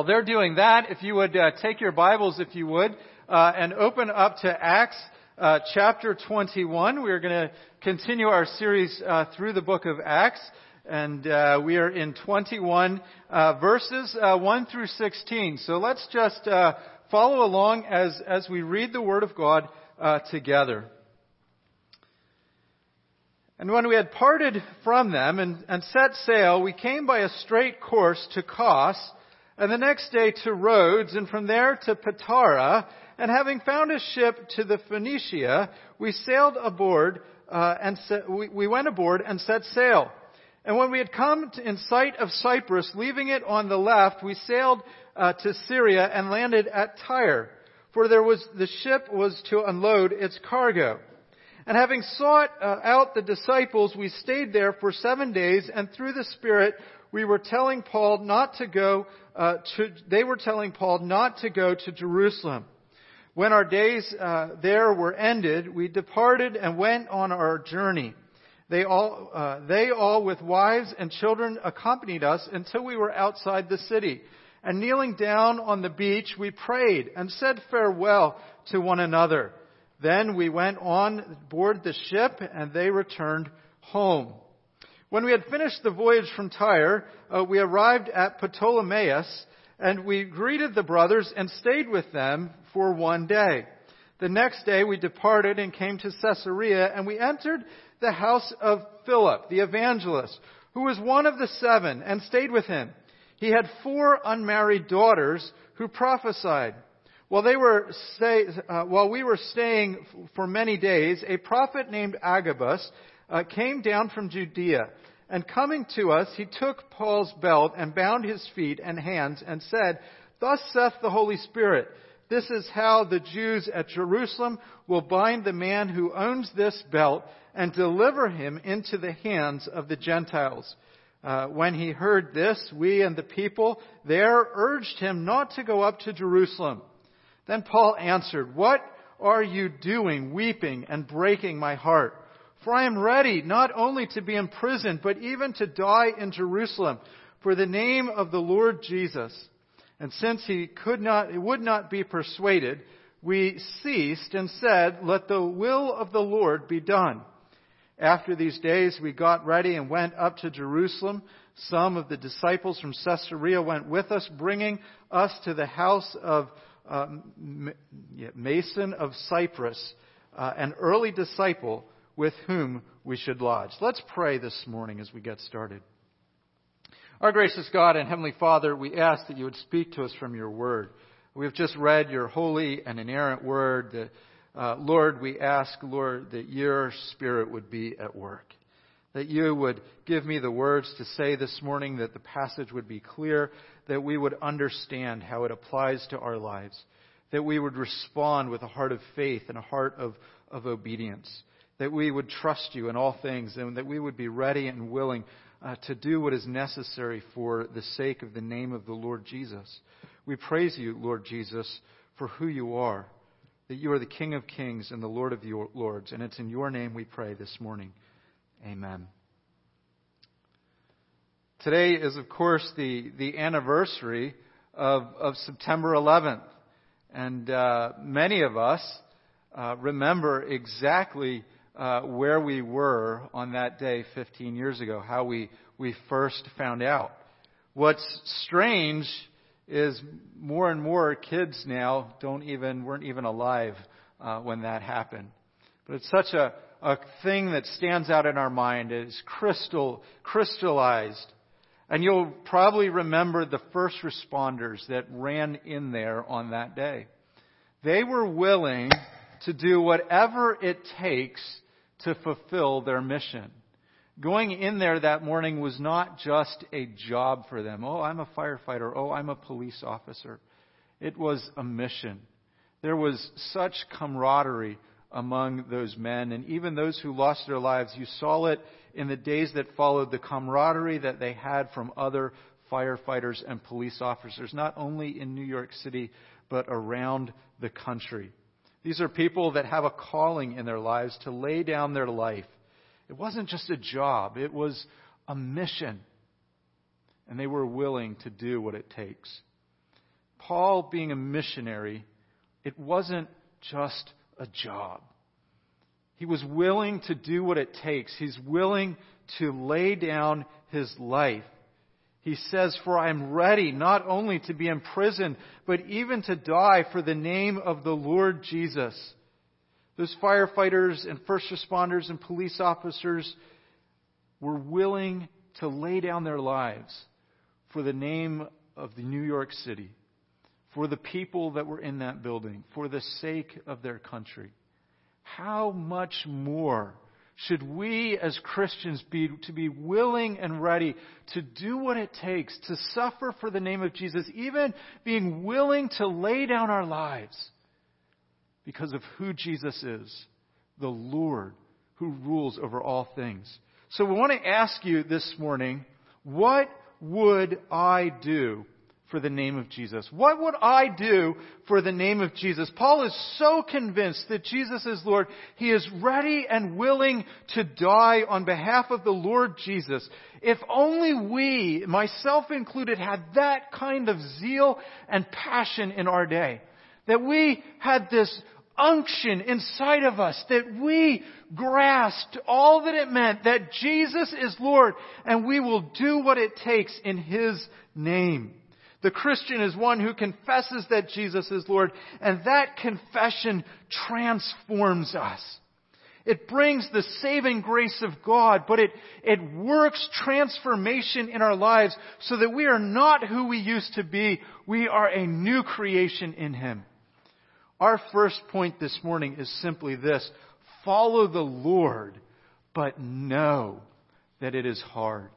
While they're doing that, if you would uh, take your Bibles, if you would, uh, and open up to Acts uh, chapter 21. We are going to continue our series uh, through the book of Acts, and uh, we are in 21 uh, verses 1 through 16. So let's just follow along as as we read the Word of God together. And when we had parted from them and, and set sail, we came by a straight course to Kos and the next day to Rhodes, and from there to Patara. And having found a ship to the Phoenicia, we sailed aboard, uh, and we, we went aboard and set sail. And when we had come in sight of Cyprus, leaving it on the left, we sailed uh, to Syria and landed at Tyre, for there was the ship was to unload its cargo. And having sought uh, out the disciples, we stayed there for seven days, and through the Spirit we were telling Paul not to go uh, to, they were telling Paul not to go to Jerusalem. When our days uh, there were ended, we departed and went on our journey. They all, uh, they all with wives and children accompanied us until we were outside the city. And kneeling down on the beach, we prayed and said farewell to one another. Then we went on board the ship and they returned home. When we had finished the voyage from Tyre, uh, we arrived at Ptolemais, and we greeted the brothers and stayed with them for one day. The next day we departed and came to Caesarea, and we entered the house of Philip, the evangelist, who was one of the seven, and stayed with him. He had four unmarried daughters who prophesied. While, they were stay, uh, while we were staying for many days, a prophet named Agabus uh, came down from Judea. And coming to us, he took Paul's belt and bound his feet and hands and said, Thus saith the Holy Spirit, this is how the Jews at Jerusalem will bind the man who owns this belt and deliver him into the hands of the Gentiles. Uh, when he heard this, we and the people there urged him not to go up to Jerusalem. Then Paul answered, What are you doing, weeping and breaking my heart? For I am ready not only to be imprisoned, but even to die in Jerusalem for the name of the Lord Jesus. And since he could not, would not be persuaded, we ceased and said, Let the will of the Lord be done. After these days, we got ready and went up to Jerusalem. Some of the disciples from Caesarea went with us, bringing us to the house of uh, Mnason of Cyprus, uh, an early disciple with whom we should lodge. Let's pray this morning as we get started. Our gracious God and Heavenly Father, we ask that you would speak to us from your word. We have just read your holy and inerrant word. That, uh, Lord, we ask, Lord, that your spirit would be at work. That you would give me the words to say this morning, that the passage would be clear, that we would understand how it applies to our lives, that we would respond with a heart of faith and a heart of, of obedience that we would trust you in all things and that we would be ready and willing uh, to do what is necessary for the sake of the name of the Lord Jesus. We praise you, Lord Jesus, for who you are, that you are the King of kings and the Lord of your lords. And it's in your name we pray this morning. Amen. Today is, of course, the, the anniversary of, of September 11th. And uh, many of us uh, remember exactly uh, where we were on that day 15 years ago, how we, we first found out. What's strange is more and more kids now don't even weren't even alive uh, when that happened. But it's such a, a thing that stands out in our mind. It's crystal crystallized. And you'll probably remember the first responders that ran in there on that day. They were willing to do whatever it takes to fulfill their mission. Going in there that morning was not just a job for them. Oh, I'm a firefighter. Oh, I'm a police officer. It was a mission. There was such camaraderie among those men, and even those who lost their lives. You saw it in the days that followed, the camaraderie that they had from other firefighters and police officers, not only in New York City, but around the country. These are people that have a calling in their lives to lay down their life. It wasn't just a job, it was a mission. And they were willing to do what it takes. Paul being a missionary, it wasn't just a job. He was willing to do what it takes. He's willing to lay down his life. He says, For I am ready not only to be imprisoned, but even to die for the name of the Lord Jesus. Those firefighters and first responders and police officers were willing to lay down their lives for the name of the New York City, for the people that were in that building, for the sake of their country. How much more should we as Christians be to be willing and ready to do what it takes to suffer for the name of Jesus, even being willing to lay down our lives because of who Jesus is, the Lord who rules over all things. So we want to ask you this morning, what would I do for the name of Jesus? What would I do for the name of Jesus? Paul is so convinced that Jesus is Lord, he is ready and willing to die on behalf of the Lord Jesus. If only we, myself included, had that kind of zeal and passion in our day. That we had this unction inside of us that we grasped all that it meant that Jesus is Lord and we will do what it takes in His name. The Christian is one who confesses that Jesus is Lord and that confession transforms us. It brings the saving grace of God, but it, it works transformation in our lives so that we are not who we used to be. We are a new creation in Him. Our first point this morning is simply this follow the Lord, but know that it is hard.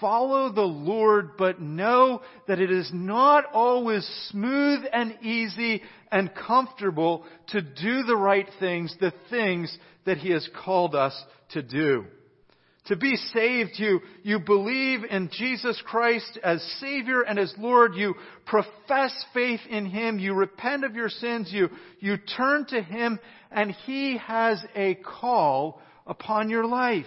Follow the Lord, but know that it is not always smooth and easy and comfortable to do the right things, the things that He has called us to do. To be saved, you, you believe in Jesus Christ as Savior and as Lord. You profess faith in Him. You repent of your sins. You, you turn to Him and He has a call upon your life.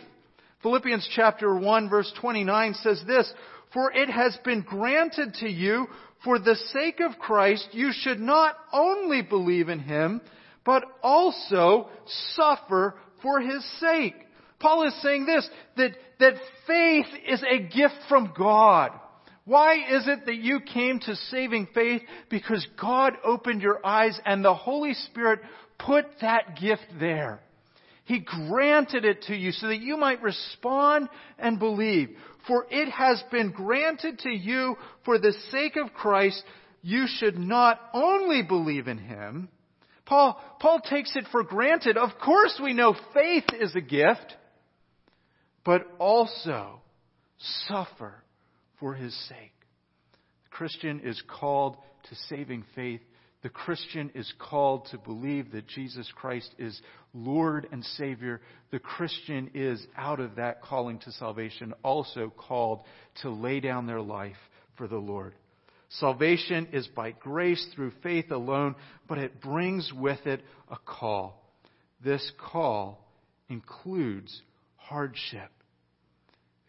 Philippians chapter 1 verse 29 says this, For it has been granted to you for the sake of Christ you should not only believe in Him, but also suffer for His sake. Paul is saying this, that, that faith is a gift from God. Why is it that you came to saving faith? Because God opened your eyes and the Holy Spirit put that gift there. He granted it to you so that you might respond and believe. For it has been granted to you for the sake of Christ, you should not only believe in Him. Paul, Paul takes it for granted. Of course we know faith is a gift but also suffer for his sake. The Christian is called to saving faith. The Christian is called to believe that Jesus Christ is Lord and Savior. The Christian is, out of that calling to salvation, also called to lay down their life for the Lord. Salvation is by grace through faith alone, but it brings with it a call. This call includes hardship.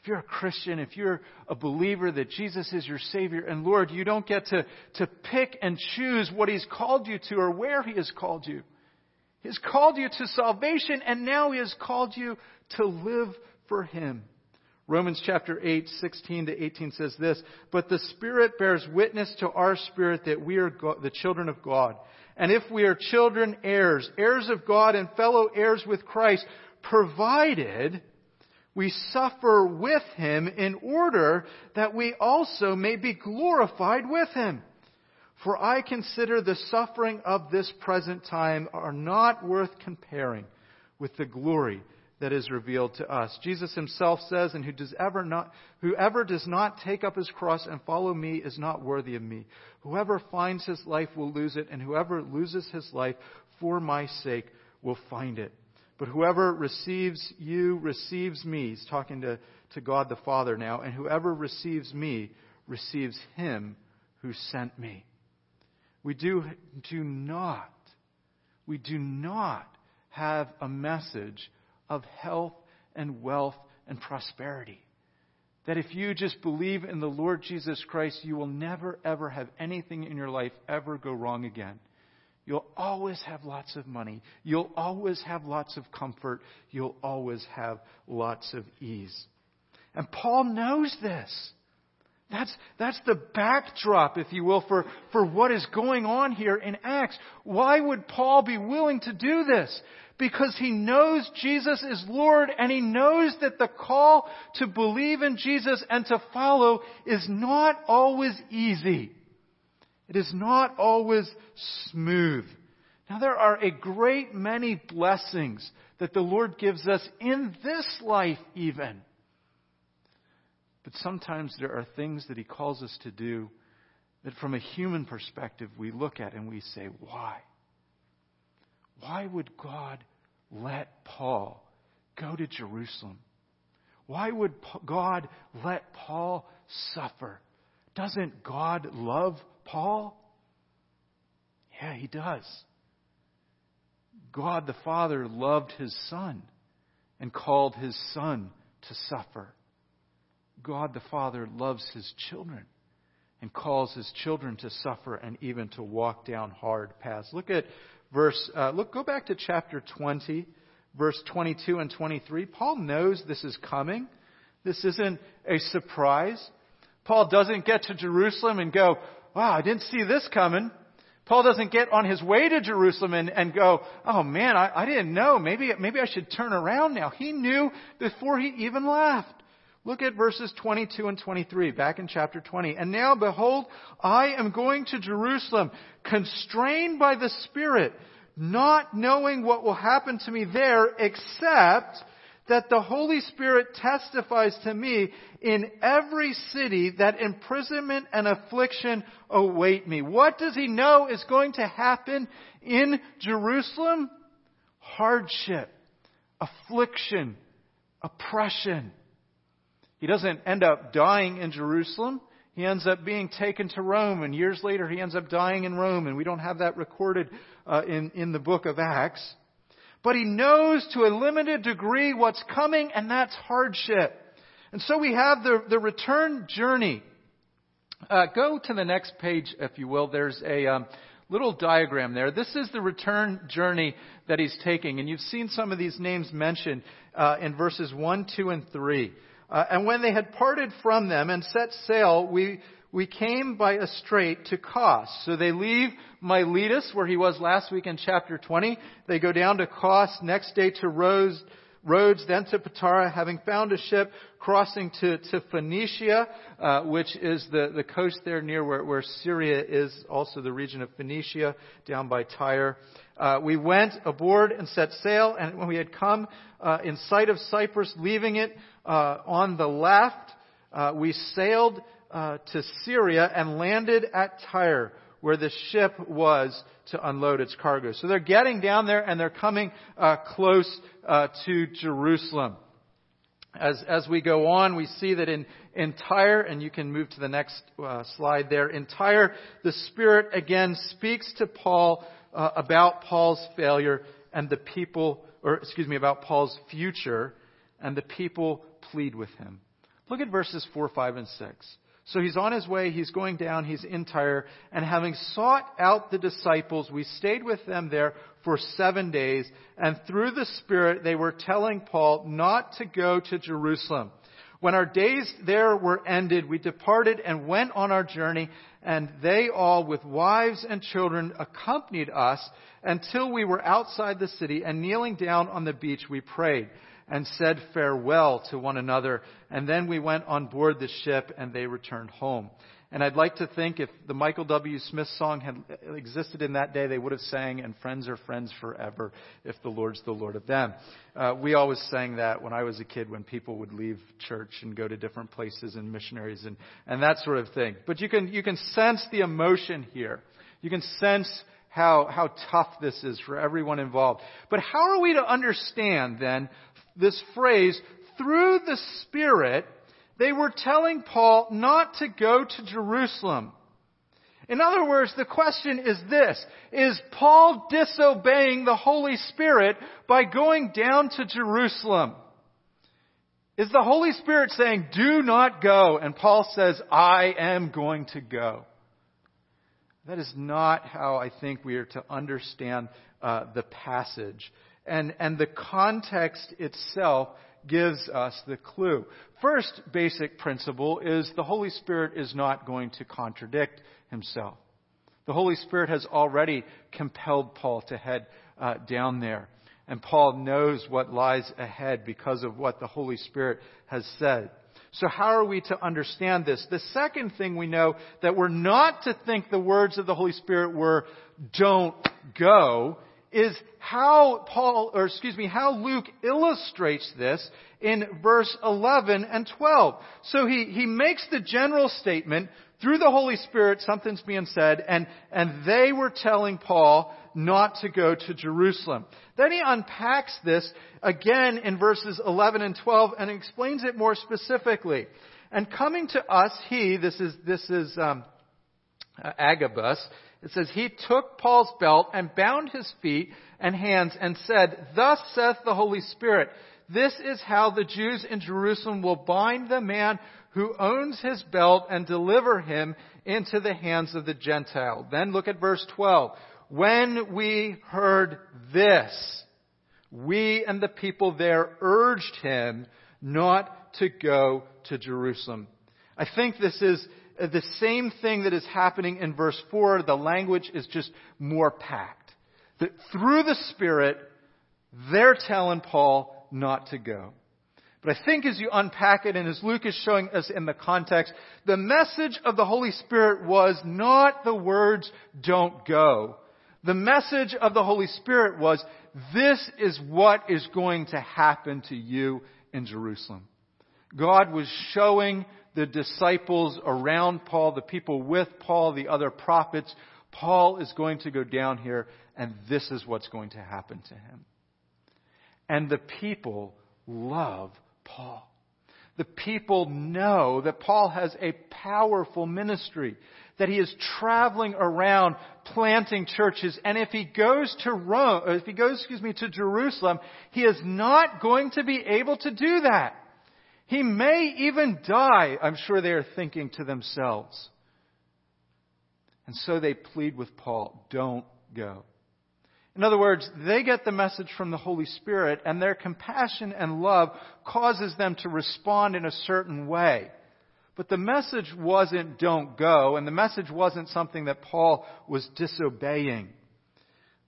If you're a Christian, if you're a believer that Jesus is your Savior and Lord, you don't get to, to pick and choose what He's called you to or where He has called you. He's called you to salvation and now He has called you to live for Him. Romans chapter 8, 16 to 18 says this, But the Spirit bears witness to our spirit that we are God, the children of God. And if we are children, heirs, heirs of God and fellow heirs with Christ, provided we suffer with him in order that we also may be glorified with him. For I consider the suffering of this present time are not worth comparing with the glory that is revealed to us. Jesus himself says, and who does ever not, whoever does not take up his cross and follow me is not worthy of me. Whoever finds his life will lose it, and whoever loses his life for my sake will find it. But whoever receives you receives me. He's talking to, to God the Father now. And whoever receives me receives him who sent me. We do, do not, we do not have a message of health and wealth and prosperity. that if you just believe in the Lord Jesus Christ, you will never, ever have anything in your life ever go wrong again. You'll always have lots of money. You'll always have lots of comfort. You'll always have lots of ease. And Paul knows this. That's, that's the backdrop, if you will, for, for what is going on here in Acts. Why would Paul be willing to do this? Because he knows Jesus is Lord and he knows that the call to believe in Jesus and to follow is not always easy. It is not always smooth. Now there are a great many blessings that the Lord gives us in this life even. But sometimes there are things that He calls us to do that from a human perspective we look at and we say, why? Why would God let Paul go to Jerusalem? Why would God let Paul suffer? Doesn't God love Paul? Yeah, he does. God the Father loved his Son and called his Son to suffer. God the Father loves his children and calls his children to suffer and even to walk down hard paths. Look at verse, uh, look, go back to chapter 20, verse 22 and 23. Paul knows this is coming. This isn't a surprise. Paul doesn't get to Jerusalem and go, wow, I didn't see this coming. Paul doesn't get on his way to Jerusalem and, and go, oh man, I, I didn't know. Maybe, maybe I should turn around now. He knew before he even left. Look at verses 22 and 23, back in chapter 20. And now, behold, I am going to Jerusalem, constrained by the Spirit, not knowing what will happen to me there, except that the Holy Spirit testifies to me in every city that imprisonment and affliction await me. What does he know is going to happen in Jerusalem? Hardship, affliction, oppression. He doesn't end up dying in Jerusalem. He ends up being taken to Rome, and years later he ends up dying in Rome, and we don't have that recorded uh, in, in the book of Acts. But he knows to a limited degree what's coming, and that's hardship. And so we have the, the return journey. Uh, go to the next page, if you will. There's a um, little diagram there. This is the return journey that he's taking, and you've seen some of these names mentioned uh, in verses 1, 2, and 3. Uh, and when they had parted from them and set sail, we, we came by a strait to Kos. So they leave Miletus, where he was last week in chapter 20. They go down to Kos, next day to Rhodes, Rhodes then to Patara, having found a ship crossing to, to Phoenicia, uh, which is the, the coast there near where, where Syria is, also the region of Phoenicia, down by Tyre. Uh, we went aboard and set sail, and when we had come uh, in sight of Cyprus, leaving it uh, on the left, uh, we sailed uh, to Syria and landed at Tyre, where the ship was to unload its cargo. So they're getting down there and they're coming uh, close uh, to Jerusalem. As, as we go on, we see that in, in Tyre, and you can move to the next uh, slide there. In Tyre, the Spirit again speaks to Paul uh, about Paul's failure and the people, or excuse me, about Paul's future, and the people plead with him. Look at verses 4, 5, and 6. So he's on his way, he's going down, he's in Tyre, and having sought out the disciples, we stayed with them there for seven days, and through the Spirit they were telling Paul not to go to Jerusalem. When our days there were ended, we departed and went on our journey, and they all, with wives and children, accompanied us until we were outside the city, and kneeling down on the beach, we prayed and said farewell to one another. And then we went on board the ship and they returned home. And I'd like to think if the Michael W. Smith song had existed in that day, they would have sang, and friends are friends forever if the Lord's the Lord of them. Uh, we always sang that when I was a kid when people would leave church and go to different places and missionaries and, and that sort of thing. But you can, you can sense the emotion here. You can sense how, how tough this is for everyone involved. But how are we to understand then this phrase, through the Spirit, they were telling Paul not to go to Jerusalem. In other words, the question is this, is Paul disobeying the Holy Spirit by going down to Jerusalem? Is the Holy Spirit saying, do not go? And Paul says, I am going to go. That is not how I think we are to understand uh, the passage. And, and the context itself gives us the clue. First basic principle is the Holy Spirit is not going to contradict himself. The Holy Spirit has already compelled Paul to head uh, down there. And Paul knows what lies ahead because of what the Holy Spirit has said. So how are we to understand this? The second thing we know that we're not to think the words of the Holy Spirit were don't go is how Paul, or excuse me, how Luke illustrates this in verse 11 and 12. So he, he makes the general statement, through the Holy Spirit, something's being said, and, and they were telling Paul not to go to Jerusalem. Then he unpacks this again in verses 11 and 12 and explains it more specifically. And coming to us, he, this is, this is, um, Uh, Agabus, it says, he took Paul's belt and bound his feet and hands and said, Thus saith the Holy Spirit, this is how the Jews in Jerusalem will bind the man who owns his belt and deliver him into the hands of the Gentile. Then look at verse 12. When we heard this, we and the people there urged him not to go to Jerusalem. I think this is Uh, the same thing that is happening in verse 4. The language is just more packed. That through the Spirit, they're telling Paul not to go. But I think as you unpack it and as Luke is showing us in the context, the message of the Holy Spirit was not the words, don't go. The message of the Holy Spirit was, this is what is going to happen to you in Jerusalem. God was showing the disciples around Paul, the people with Paul, the other prophets, Paul is going to go down here and this is what's going to happen to him. And the people love Paul. The people know that Paul has a powerful ministry, that he is traveling around planting churches, and if he goes to Rome, if he goes, excuse me, to Jerusalem, he is not going to be able to do that. He may even die, I'm sure they are thinking to themselves. And so they plead with Paul, don't go. In other words, they get the message from the Holy Spirit and their compassion and love causes them to respond in a certain way. But the message wasn't don't go, and the message wasn't something that Paul was disobeying.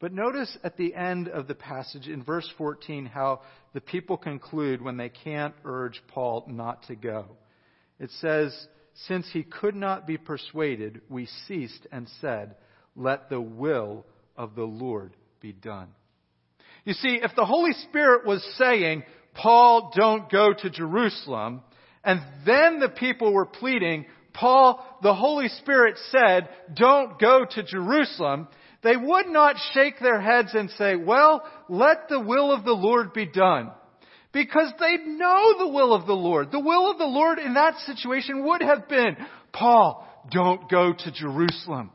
But notice at the end of the passage in verse 14 how the people conclude when they can't urge Paul not to go. It says, Since he could not be persuaded, we ceased and said, Let the will of the Lord be done. You see, if the Holy Spirit was saying, Paul, don't go to Jerusalem, and then the people were pleading, Paul, the Holy Spirit said, don't go to Jerusalem, they would not shake their heads and say, well, let the will of the Lord be done. Because they know the will of the Lord. The will of the Lord in that situation would have been, Paul, don't go to Jerusalem.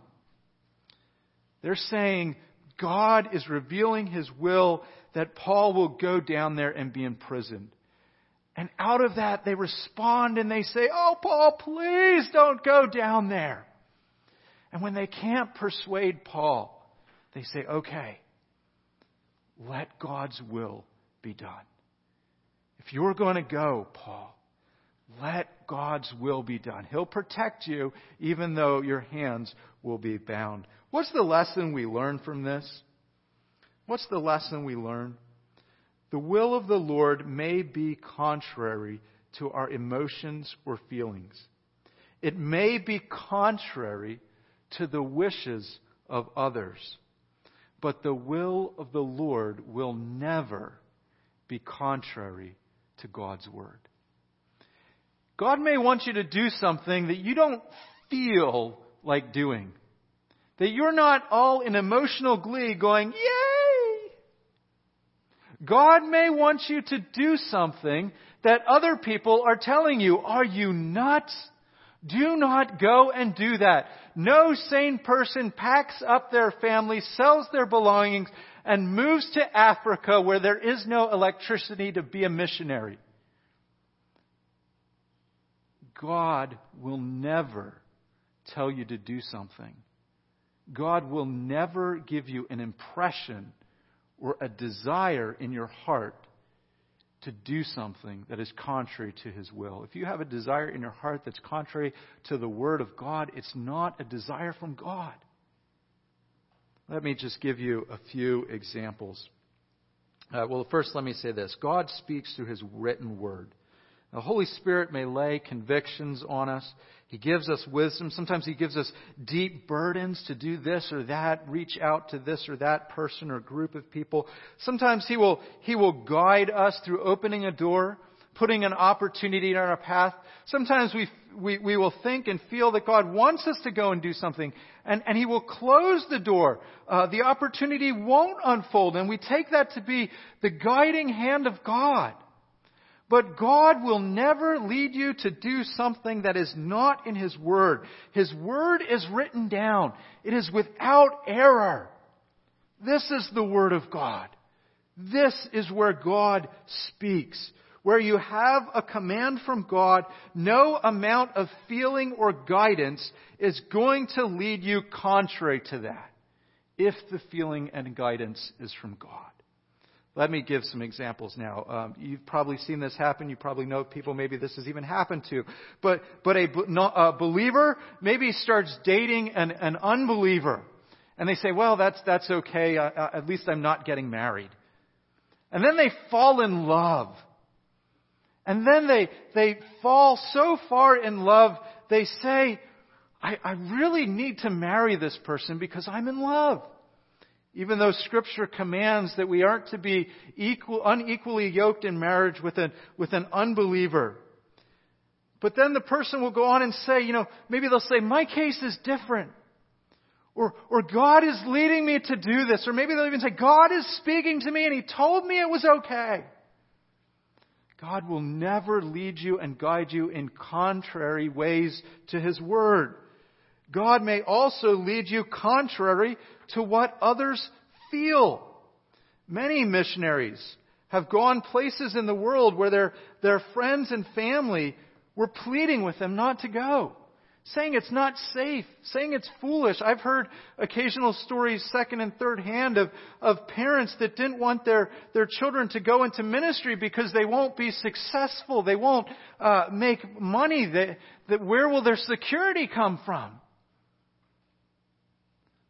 They're saying God is revealing His will that Paul will go down there and be imprisoned. And out of that, they respond and they say, Oh, Paul, please don't go down there. And when they can't persuade Paul, they say, okay, let God's will be done. If you're going to go, Paul, let God's will be done. He'll protect you even though your hands will be bound. What's the lesson we learn from this? What's the lesson we learn? The will of the Lord may be contrary to our emotions or feelings. It may be contrary to the wishes of others. But the will of the Lord will never be contrary to God's word. God may want you to do something that you don't feel like doing. That you're not all in emotional glee going, yay! God may want you to do something that other people are telling you, are you nuts? Do not go and do that. No sane person packs up their family, sells their belongings, and moves to Africa where there is no electricity to be a missionary. God will never tell you to do something. God will never give you an impression or a desire in your heart to do something that is contrary to His will. If you have a desire in your heart that's contrary to the Word of God, it's not a desire from God. Let me just give you a few examples. Uh, well, first, let me say this God speaks through His written Word. The Holy Spirit may lay convictions on us. He gives us wisdom. Sometimes He gives us deep burdens to do this or that, reach out to this or that person or group of people. Sometimes He will, He will guide us through opening a door, putting an opportunity in our path. Sometimes we, we, we will think and feel that God wants us to go and do something, and, and He will close the door. Uh, the opportunity won't unfold, and we take that to be the guiding hand of God. But God will never lead you to do something that is not in His Word. His Word is written down. It is without error. This is the Word of God. This is where God speaks. Where you have a command from God, no amount of feeling or guidance is going to lead you contrary to that. If the feeling and guidance is from God. Let me give some examples now. Um, you've probably seen this happen. You probably know people maybe this has even happened to. But, but a, a believer maybe starts dating an, an unbeliever. And they say, well, that's, that's okay. Uh, at least I'm not getting married. And then they fall in love. And then they, they fall so far in love, they say, I, I really need to marry this person because I'm in love. Even though Scripture commands that we aren't to be equal, unequally yoked in marriage with an, with an unbeliever. But then the person will go on and say, you know, maybe they'll say, my case is different. Or, or God is leading me to do this. Or maybe they'll even say, God is speaking to me and He told me it was okay. God will never lead you and guide you in contrary ways to His Word. God may also lead you contrary to what others feel. Many missionaries have gone places in the world where their, their friends and family were pleading with them not to go, saying it's not safe, saying it's foolish. I've heard occasional stories, second and third hand, of, of parents that didn't want their, their children to go into ministry because they won't be successful, they won't uh, make money. They, that where will their security come from?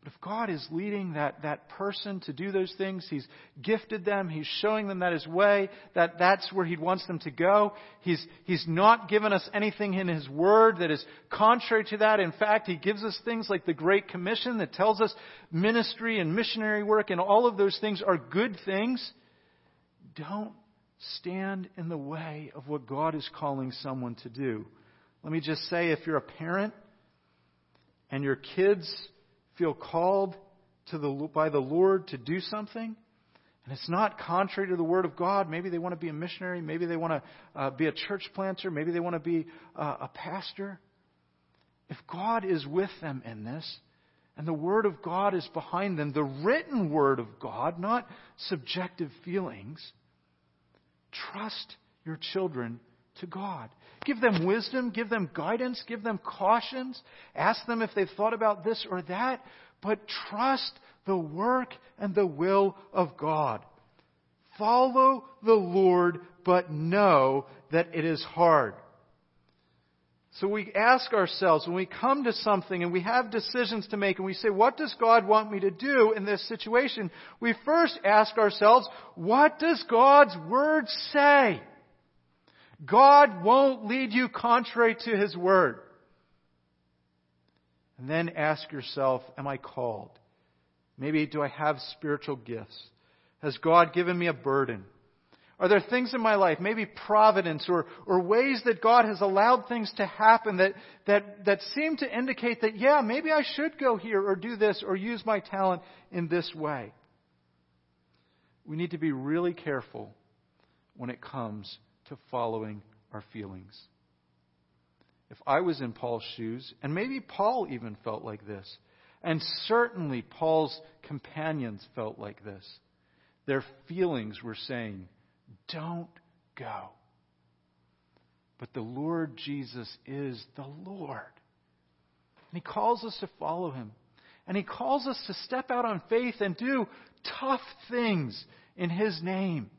But if God is leading that, that person to do those things, He's gifted them, He's showing them that His way, that that's where He wants them to go. He's, he's not given us anything in His Word that is contrary to that. In fact, He gives us things like the Great Commission that tells us ministry and missionary work and all of those things are good things. Don't stand in the way of what God is calling someone to do. Let me just say, if you're a parent and your kids feel called to the, by the Lord to do something, and it's not contrary to the Word of God, maybe they want to be a missionary, maybe they want to uh, be a church planter, maybe they want to be uh, a pastor. If God is with them in this, and the Word of God is behind them, the written Word of God, not subjective feelings, trust your children to God. Give them wisdom, give them guidance, give them cautions. Ask them if they've thought about this or that, but trust the work and the will of God. Follow the Lord, but know that it is hard. So we ask ourselves when we come to something and we have decisions to make and we say, what does God want me to do in this situation? We first ask ourselves, what does God's Word say? God won't lead you contrary to His Word. And then ask yourself, am I called? Maybe do I have spiritual gifts? Has God given me a burden? Are there things in my life, maybe providence or, or ways that God has allowed things to happen that, that, that seem to indicate that, yeah, maybe I should go here or do this or use my talent in this way? We need to be really careful when it comes to following our feelings. If I was in Paul's shoes, and maybe Paul even felt like this, and certainly Paul's companions felt like this, their feelings were saying, Don't go. But the Lord Jesus is the Lord. And He calls us to follow Him. And He calls us to step out on faith and do tough things in His name.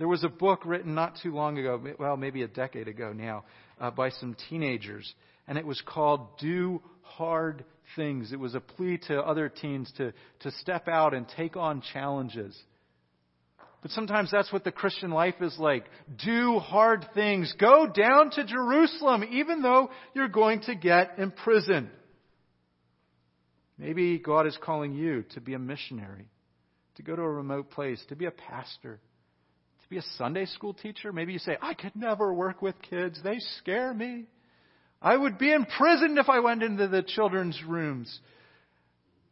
There was a book written not too long ago, well, maybe a decade ago now, uh, by some teenagers, and it was called Do Hard Things. It was a plea to other teens to, to step out and take on challenges. But sometimes that's what the Christian life is like. Do hard things. Go down to Jerusalem, even though you're going to get imprisoned. Maybe God is calling you to be a missionary, to go to a remote place, to be a pastor, to be a Sunday school teacher. Maybe you say, I could never work with kids. They scare me. I would be imprisoned if I went into the children's rooms.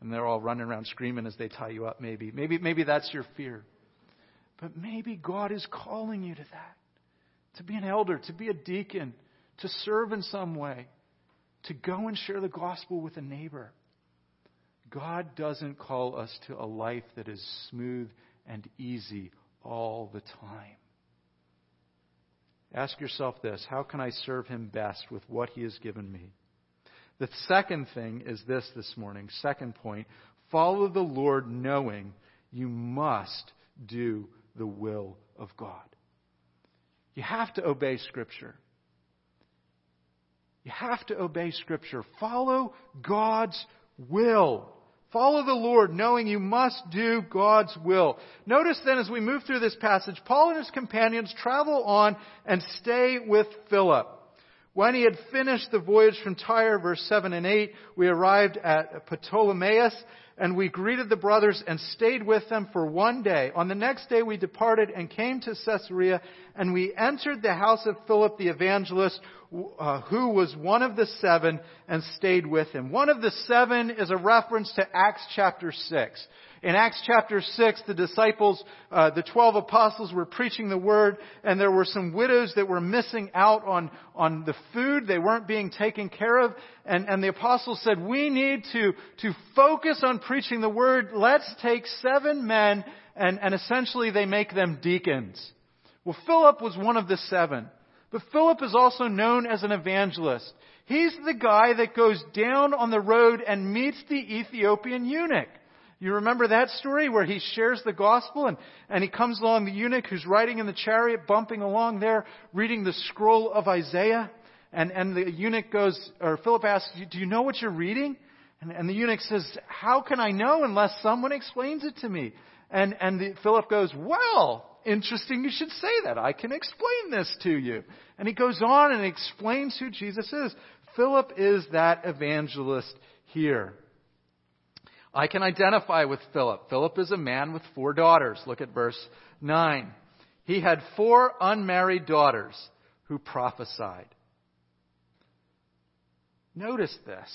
And they're all running around screaming as they tie you up, maybe. Maybe, maybe that's your fear. But maybe God is calling you to that to be an elder, to be a deacon, to serve in some way, to go and share the gospel with a neighbor. God doesn't call us to a life that is smooth and easy all the time. Ask yourself this how can I serve Him best with what He has given me? The second thing is this this morning. Second point follow the Lord knowing you must do the will of God. You have to obey Scripture. You have to obey Scripture. Follow God's will. Follow the Lord, knowing you must do God's will. Notice then, as we move through this passage, Paul and his companions travel on and stay with Philip. When he had finished the voyage from Tyre, verse 7 and 8, we arrived at Ptolemais, and we greeted the brothers and stayed with them for one day. On the next day we departed and came to Caesarea, and we entered the house of Philip the evangelist, uh, who was one of the seven, and stayed with him. One of the seven is a reference to Acts chapter 6. In Acts chapter 6, the disciples, uh, the 12 apostles were preaching the word, and there were some widows that were missing out on, on the food. They weren't being taken care of. And, and the apostles said, we need to, to focus on preaching the word. Let's take seven men, and, and essentially they make them deacons. Well, Philip was one of the seven. But Philip is also known as an evangelist. He's the guy that goes down on the road and meets the Ethiopian eunuch. You remember that story where he shares the gospel and, and he comes along the eunuch who's riding in the chariot, bumping along there, reading the scroll of Isaiah. And, and the eunuch goes, or Philip asks, Do you know what you're reading? And, and the eunuch says, How can I know unless someone explains it to me? And, and the, Philip goes, Well, interesting you should say that. I can explain this to you. And he goes on and explains who Jesus is. Philip is that evangelist here. I can identify with Philip. Philip is a man with four daughters. Look at verse 9. He had four unmarried daughters who prophesied. Notice this.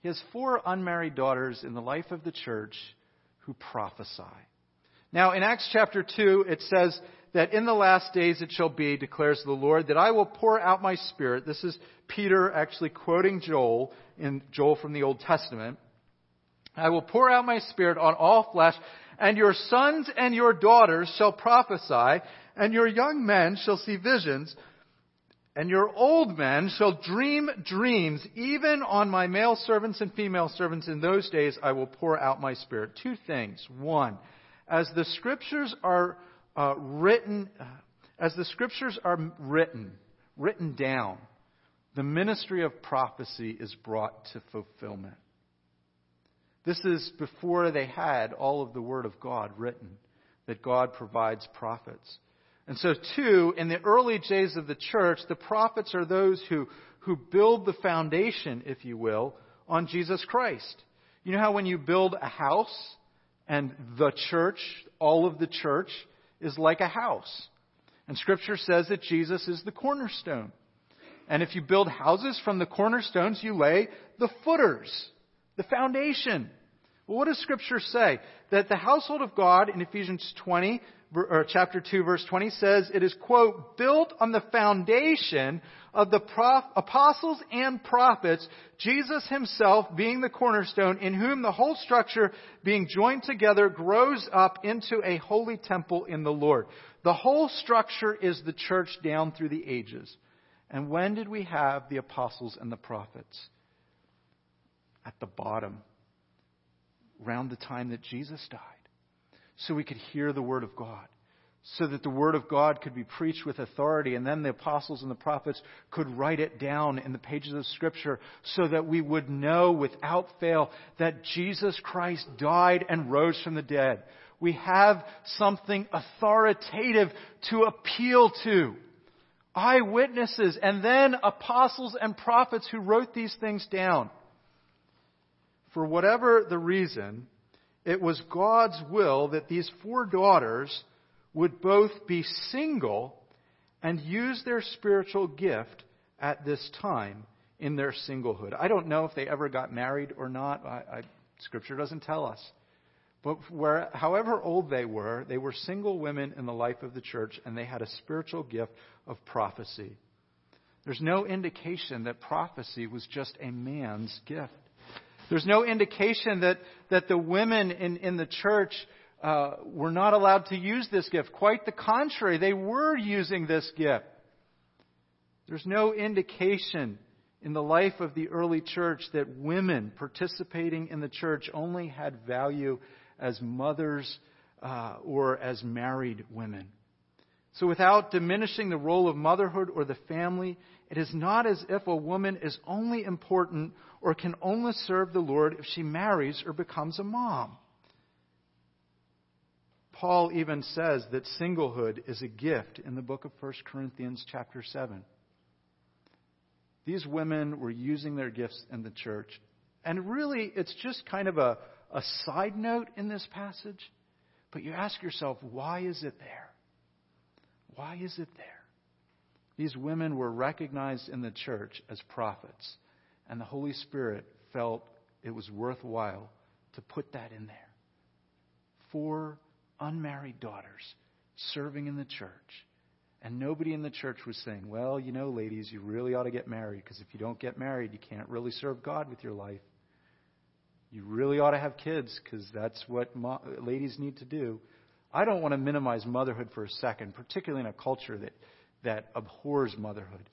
He has four unmarried daughters in the life of the church who prophesy. Now, in Acts chapter 2, it says that in the last days it shall be, declares the Lord, that I will pour out my spirit. This is Peter actually quoting Joel in Joel from the Old Testament. I will pour out my spirit on all flesh, and your sons and your daughters shall prophesy, and your young men shall see visions, and your old men shall dream dreams. Even on my male servants and female servants in those days I will pour out my spirit. Two things. One, as the scriptures are uh, written, uh, as the scriptures are written, written down, the ministry of prophecy is brought to fulfillment. This is before they had all of the Word of God written, that God provides prophets. And so, too, in the early days of the church, the prophets are those who, who build the foundation, if you will, on Jesus Christ. You know how when you build a house and the church, all of the church, is like a house. And Scripture says that Jesus is the cornerstone. And if you build houses from the cornerstones, you lay the footers the foundation. Well, what does Scripture say? That the household of God in Ephesians 20, or chapter 2, verse 20 says it is, quote, built on the foundation of the prof- apostles and prophets, Jesus himself being the cornerstone, in whom the whole structure being joined together grows up into a holy temple in the Lord. The whole structure is the church down through the ages. And when did we have the apostles and the prophets? At the bottom, around the time that Jesus died, so we could hear the Word of God so that the Word of God could be preached with authority, and then the apostles and the prophets could write it down in the pages of Scripture so that we would know without fail that Jesus Christ died and rose from the dead. We have something authoritative to appeal to. Eyewitnesses, and then apostles and prophets who wrote these things down. For whatever the reason, it was God's will that these four daughters would both be single and use their spiritual gift at this time in their singlehood. I don't know if they ever got married or not. I, I, scripture doesn't tell us. But where, however old they were, they were single women in the life of the church, and they had a spiritual gift of prophecy. There's no indication that prophecy was just a man's gift. There's no indication that, that the women in, in the church uh, were not allowed to use this gift. Quite the contrary, they were using this gift. There's no indication in the life of the early church that women participating in the church only had value as mothers uh, or as married women. So, without diminishing the role of motherhood or the family, it is not as if a woman is only important or can only serve the Lord if she marries or becomes a mom. Paul even says that singlehood is a gift in the book of 1 Corinthians, chapter 7. These women were using their gifts in the church. And really, it's just kind of a, a side note in this passage. But you ask yourself, why is it there? Why is it there? These women were recognized in the church as prophets, and the Holy Spirit felt it was worthwhile to put that in there. For unmarried daughters serving in the church. And nobody in the church was saying, well, you know, ladies, you really ought to get married because if you don't get married, you can't really serve God with your life. You really ought to have kids because that's what mo- ladies need to do. I don't want to minimize motherhood for a second, particularly in a culture that, that abhors motherhood.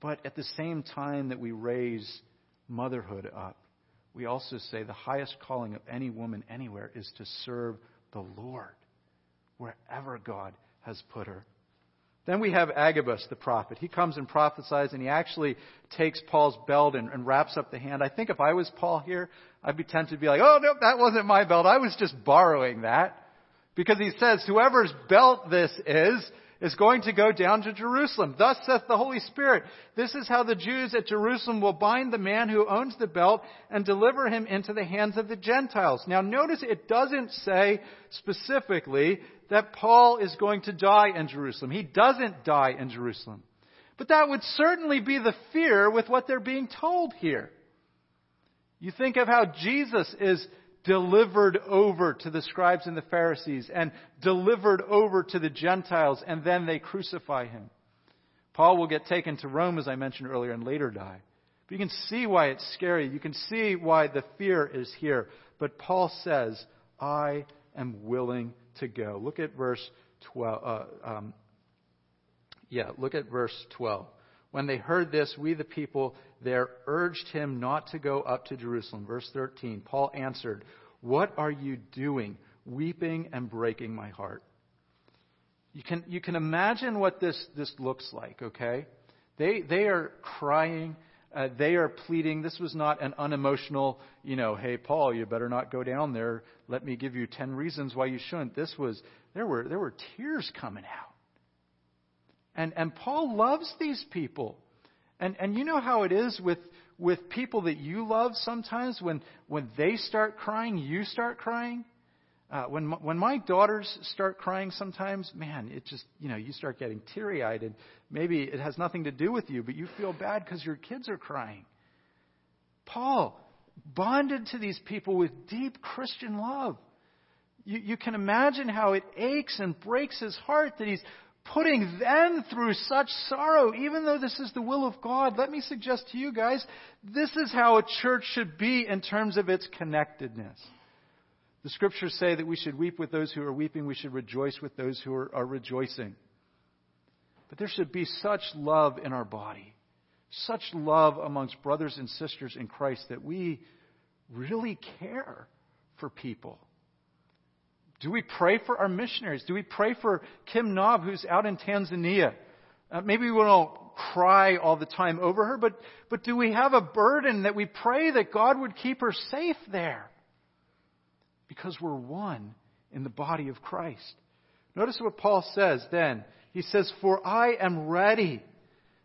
But at the same time that we raise motherhood up, we also say the highest calling of any woman anywhere is to serve the Lord, wherever God has put her. Then we have Agabus, the prophet. He comes and prophesies, and he actually takes Paul's belt and, and, wraps up the hand. I think if I was Paul here, I'd be tempted to be like, oh, no, that wasn't my belt. I was just borrowing that. Because he says, whoever's belt this is, is going to go down to Jerusalem. Thus saith the Holy Spirit. This is how the Jews at Jerusalem will bind the man who owns the belt and deliver him into the hands of the Gentiles. Now notice it doesn't say specifically that Paul is going to die in Jerusalem. He doesn't die in Jerusalem. But that would certainly be the fear with what they're being told here. You think of how Jesus is delivered over to the scribes and the Pharisees and delivered over to the Gentiles, and then they crucify him. Paul will get taken to Rome, as I mentioned earlier, and later die. But you can see why it's scary. You can see why the fear is here. But Paul says, I am willing to go. Look at verse 12. Uh, um, yeah, look at verse 12. When they heard this, we the people there urged him not to go up to Jerusalem. Verse 13, Paul answered, What are you doing, weeping and breaking my heart? You can, you can imagine what this, this looks like, okay? They, they are crying. Uh, they are pleading. This was not an unemotional, you know, hey, Paul, you better not go down there. Let me give you 10 reasons why you shouldn't. This was, there were, there were tears coming out. And, and Paul loves these people. And, and you know how it is with, with people that you love sometimes when, when they start crying, you start crying? Uh, when, when my daughters start crying sometimes, man, it just, you know, you start getting teary eyed. And maybe it has nothing to do with you, but you feel bad because your kids are crying. Paul bonded to these people with deep Christian love. You, you can imagine how it aches and breaks his heart that he's putting them through such sorrow, even though this is the will of God, let me suggest to you guys, this is how a church should be in terms of its connectedness. The scriptures say that we should weep with those who are weeping, we should rejoice with those who are, are rejoicing. But there should be such love in our body, such love amongst brothers and sisters in Christ that we really care for people. Do we pray for our missionaries? Do we pray for Kim Nob, who's out in Tanzania? Uh, maybe we don't cry all the time over her, but, but do we have a burden that we pray that God would keep her safe there? Because we're one in the body of Christ. Notice what Paul says then. He says, For I am ready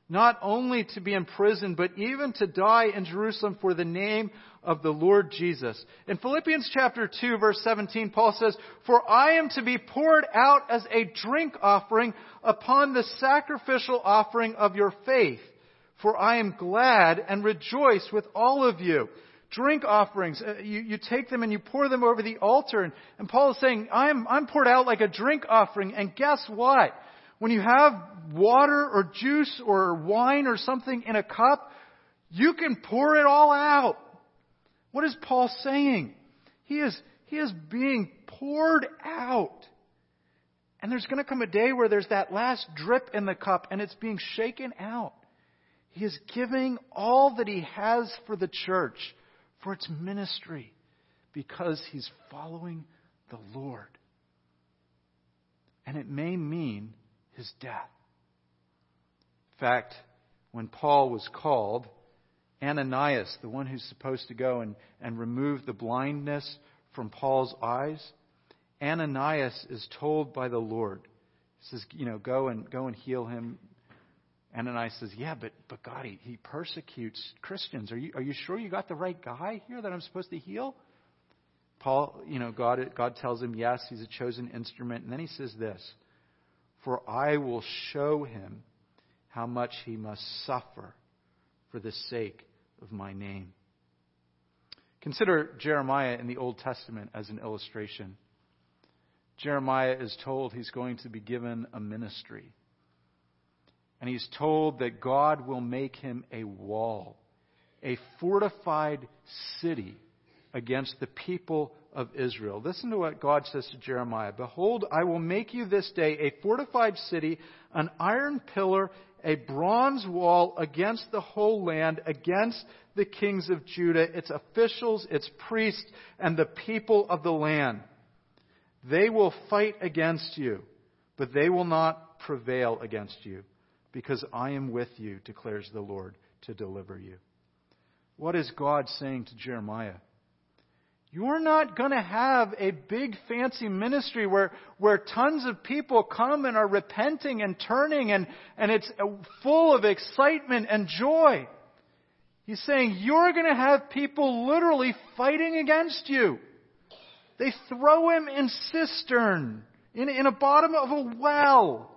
not only to be imprisoned, but even to die in Jerusalem for the name of the Lord Jesus. In Philippians chapter 2 verse 17, Paul says, For I am to be poured out as a drink offering upon the sacrificial offering of your faith. For I am glad and rejoice with all of you. Drink offerings, uh, you, you take them and you pour them over the altar. And, and Paul is saying, I'm, I'm poured out like a drink offering. And guess what? When you have water or juice or wine or something in a cup, you can pour it all out. What is Paul saying? He is, he is being poured out. And there's going to come a day where there's that last drip in the cup and it's being shaken out. He is giving all that he has for the church, for its ministry, because he's following the Lord. And it may mean his death. In fact, when Paul was called, Ananias, the one who's supposed to go and, and remove the blindness from Paul's eyes, Ananias is told by the Lord, he says, you know, go and go and heal him. Ananias says, yeah, but but God, he, he persecutes Christians. Are you are you sure you got the right guy here that I'm supposed to heal? Paul, you know, God God tells him, yes, he's a chosen instrument, and then he says this, for I will show him how much he must suffer for the sake of my name. Consider Jeremiah in the Old Testament as an illustration. Jeremiah is told he's going to be given a ministry. And he's told that God will make him a wall, a fortified city against the people of Israel. Listen to what God says to Jeremiah Behold, I will make you this day a fortified city, an iron pillar, a bronze wall against the whole land, against the kings of Judah, its officials, its priests, and the people of the land. They will fight against you, but they will not prevail against you, because I am with you, declares the Lord, to deliver you. What is God saying to Jeremiah? You're not going to have a big fancy ministry where, where tons of people come and are repenting and turning and, and it's full of excitement and joy. He's saying you're going to have people literally fighting against you. They throw him in cistern, in, in a bottom of a well.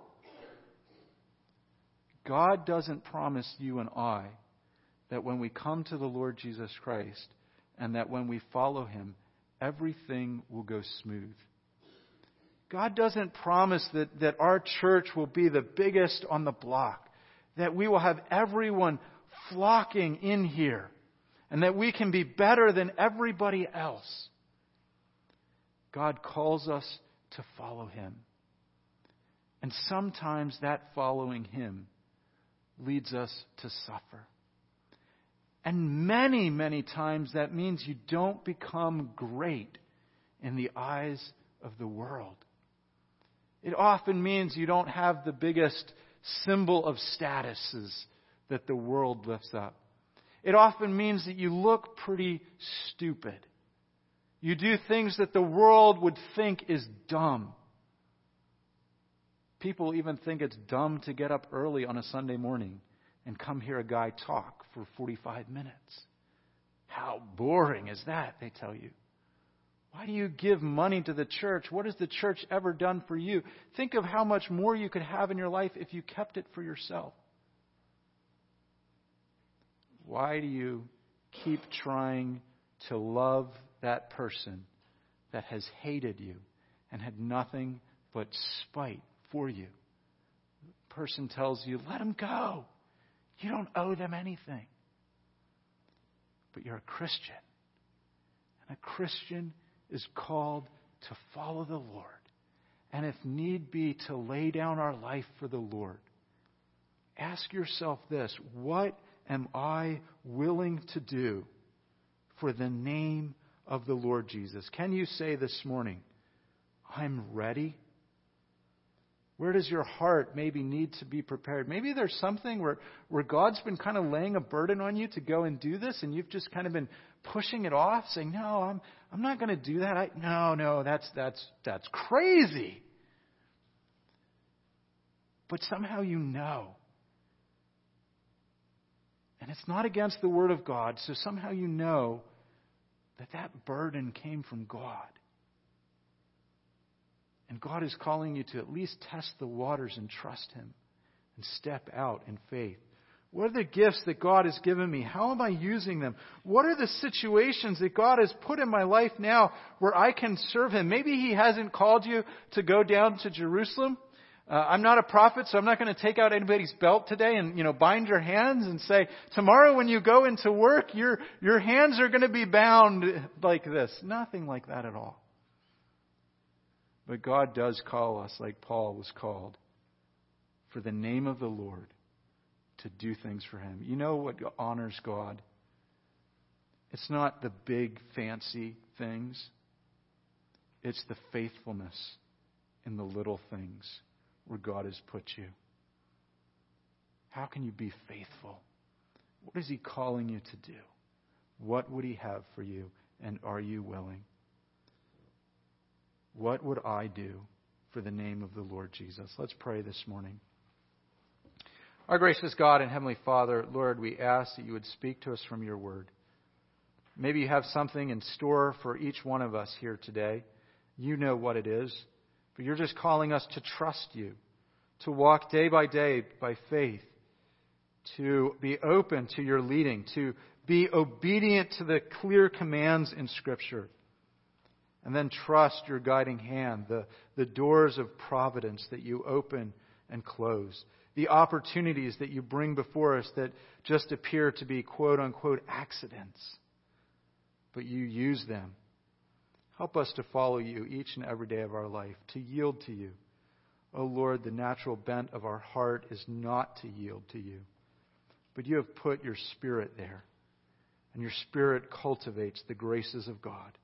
God doesn't promise you and I that when we come to the Lord Jesus Christ, and that when we follow Him, everything will go smooth. God doesn't promise that, that our church will be the biggest on the block, that we will have everyone flocking in here, and that we can be better than everybody else. God calls us to follow Him. And sometimes that following Him leads us to suffer. And many, many times that means you don't become great in the eyes of the world. It often means you don't have the biggest symbol of statuses that the world lifts up. It often means that you look pretty stupid. You do things that the world would think is dumb. People even think it's dumb to get up early on a Sunday morning and come hear a guy talk for 45 minutes. How boring is that, they tell you. Why do you give money to the church? What has the church ever done for you? Think of how much more you could have in your life if you kept it for yourself. Why do you keep trying to love that person that has hated you and had nothing but spite for you? The person tells you, let him go. You don't owe them anything. But you're a Christian. And a Christian is called to follow the Lord. And if need be, to lay down our life for the Lord. ask yourself this What am I willing to do for the name of the Lord Jesus? Can you say this morning, I'm ready? Where does your heart maybe need to be prepared? Maybe there's something where, where God's been kind of laying a burden on you to go and do this, and you've just kind of been pushing it off, saying, No, I'm, I'm not going to do that. I, no, no, that's, that's, that's crazy. But somehow you know. And it's not against the Word of God, so somehow you know that that burden came from God. And God is calling you to at least test the waters and trust Him and step out in faith. What are the gifts that God has given me? How am I using them? What are the situations that God has put in my life now where I can serve Him? Maybe He hasn't called you to go down to Jerusalem. Uh, I'm not a prophet, so I'm not going to take out anybody's belt today and, you know, bind your hands and say, tomorrow when you go into work, your, your hands are going to be bound like this. Nothing like that at all. But God does call us, like Paul was called, for the name of the Lord to do things for Him. You know what honors God? It's not the big, fancy things, it's the faithfulness in the little things where God has put you. How can you be faithful? What is He calling you to do? What would He have for you? And are you willing? What would I do for the name of the Lord Jesus? Let's pray this morning. Our gracious God and Heavenly Father, Lord, we ask that you would speak to us from your word. Maybe you have something in store for each one of us here today. You know what it is, but you're just calling us to trust you, to walk day by day by faith, to be open to your leading, to be obedient to the clear commands in Scripture and then trust your guiding hand, the, the doors of providence that you open and close, the opportunities that you bring before us that just appear to be quote unquote accidents, but you use them. Help us to follow you each and every day of our life, to yield to you. O oh Lord, the natural bent of our heart is not to yield to you, but you have put your Spirit there, and your Spirit cultivates the graces of God.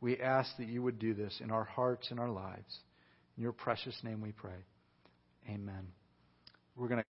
We ask that you would do this in our hearts and our lives. In your precious name we pray. Amen. We're going to